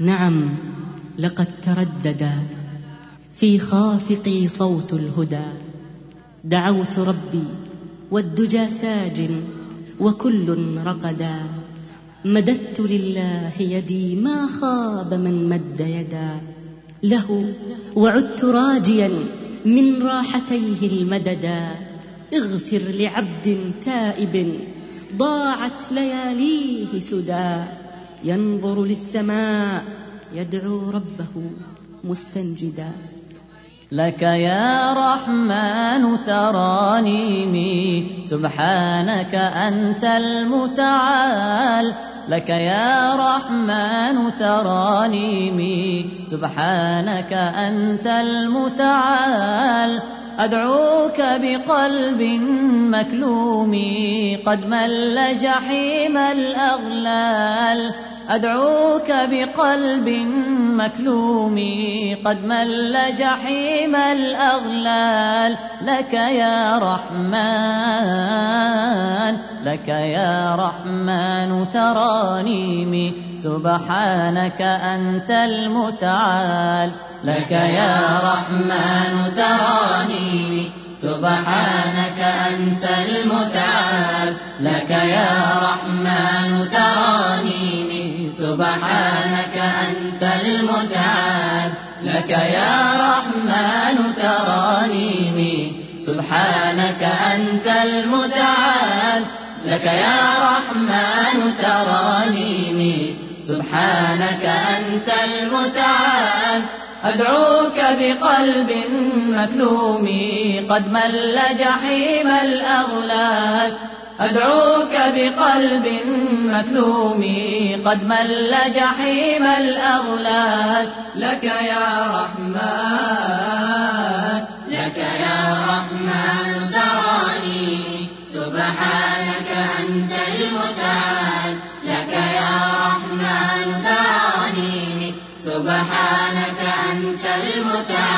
نعم لقد ترددا في خافقي صوت الهدى. دعوت ربي والدجى ساج وكل رقدا مددت لله يدي ما خاب من مد يدا. له وعدت راجيا من راحتيه المددا. اغفر لعبد تائب ضاعت لياليه سدى. ينظر للسماء يدعو ربه مستنجدا. لك يا رحمن ترانيمي سبحانك أنت المتعال. لك يا رحمن ترانيمي سبحانك أنت المتعال. أدعوك بقلب مكلوم. قد مل جحيم الأغلال. أدعوك بقلب مكلوم قد مل جحيم الأغلال لك يا رحمن لك يا رحمن ترانيمي سبحانك أنت المتعال. لك يا رحمن ترانيمي سبحانك أنت المتعال. لك يا رحمن ترانيمي سبحانك أنت المتعال لك يا رحمن ترانيمي. سبحانك أنت المتعال. لك يا رحمن ترانيمي. سبحانك أنت المتعال. أدعوك بقلب مكلوم قد مل جحيم الأغلال. أدعوك بقلب مكلوم قد مل جحيم الأغلال. لك يا رحمن لك يا رحمن تراني سبحانك أنت المتعال. لك يا رحمن تراني سبحانك أنت المتعال.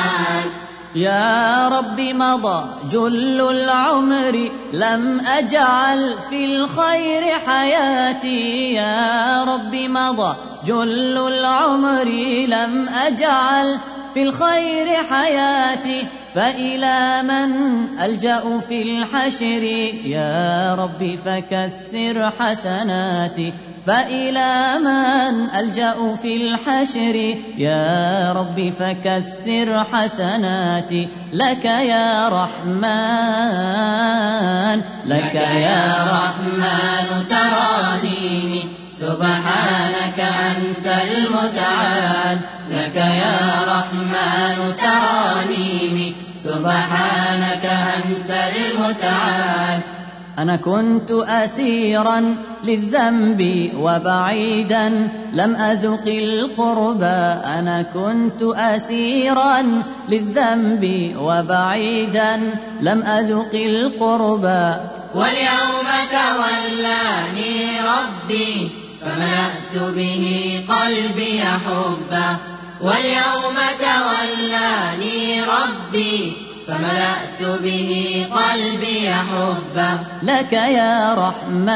يا رب مضى جل العمر لم أجعل في الخير حياتي. يا رب مضى جل العمر لم أجعل في الخير حياتي. فإلى من ألجأ في الحشر؟ يا رب فكثر حسناتي. فإلى من ألجأ في الحشر. يا رب فكثر حسناتي لك يا رحمن. لك يا رحمن ترانيني سبحانك أنت المتعال. لك يا رحمن ترانيني سبحانك أنت المتعال. أنا كنت أسيرا للذنب وبعيدا لم أذق القربى أنا كنت أسيرا للذنب وبعيدا لم أذق القربى واليوم تولاني ربي فملأت به قلبي حبا. واليوم تولاني ربي فملأت به قلبي حبا. لك يا رحمن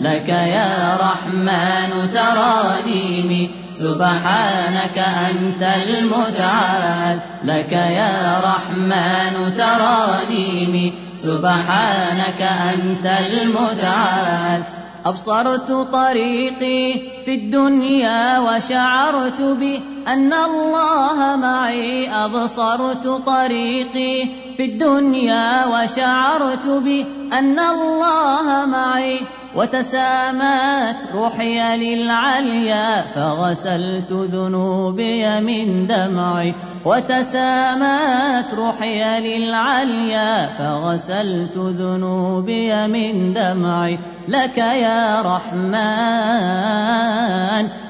لك يا رحمن ترانيمي. سبحانك أنت المتعال. لك يا رحمن ترانيمي. سبحانك أنت المتعال. أبصرت طريقي في الدنيا وشعرت بأن الله معي. أبصرت طريقي في الدنيا وشعرت بأن الله معي. وتسامت روحي للعليا فغسلت ذنوبي من دمعي. وتسامت روحي للعليا فغسلت ذنوبي من دمعي. لك يا رحمن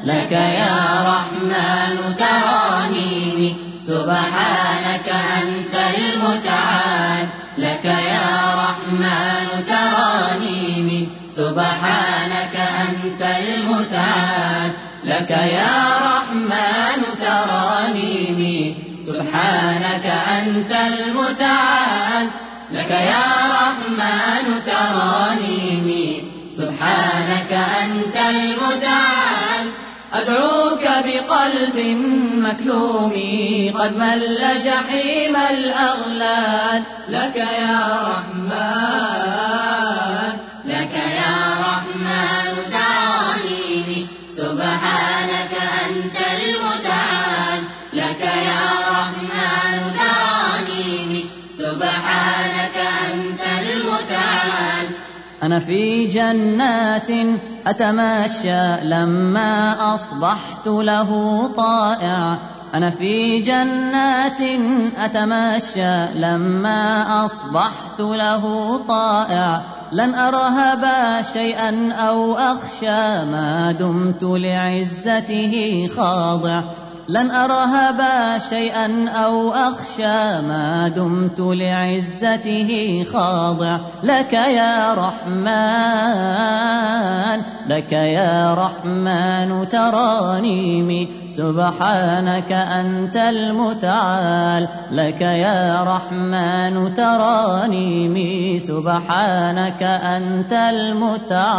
لك يا رحمن ترانيني. سبحانك أنت المتعال. لك يا رحمن ترانيني. سبحانك أنت المتعال. لك يا رحمن ترانيني. سبحانك أنت المتعال. لك يا رحمن ترانيمي سبحانك أنت المتعال. أدعوك بقلب مكلوم. قد مل جحيم الأغلال. لك يا رحمن. لك يا رحمن. أنا في جنات أتمشى لما أصبحت له طائع. أنا في جنات أتمشى لما أصبحت له طائع. لن أرهب شيئا أو أخشى ما دمت لعزته خاضع. لن أرهب شيئا أو أخشى ما دمت لعزته خاضع. لك يا رحمن لك يا رحمن ترانيمي. سبحانك أنت المتعال. لك يا رحمن ترانيمي. سبحانك أنت المتعال.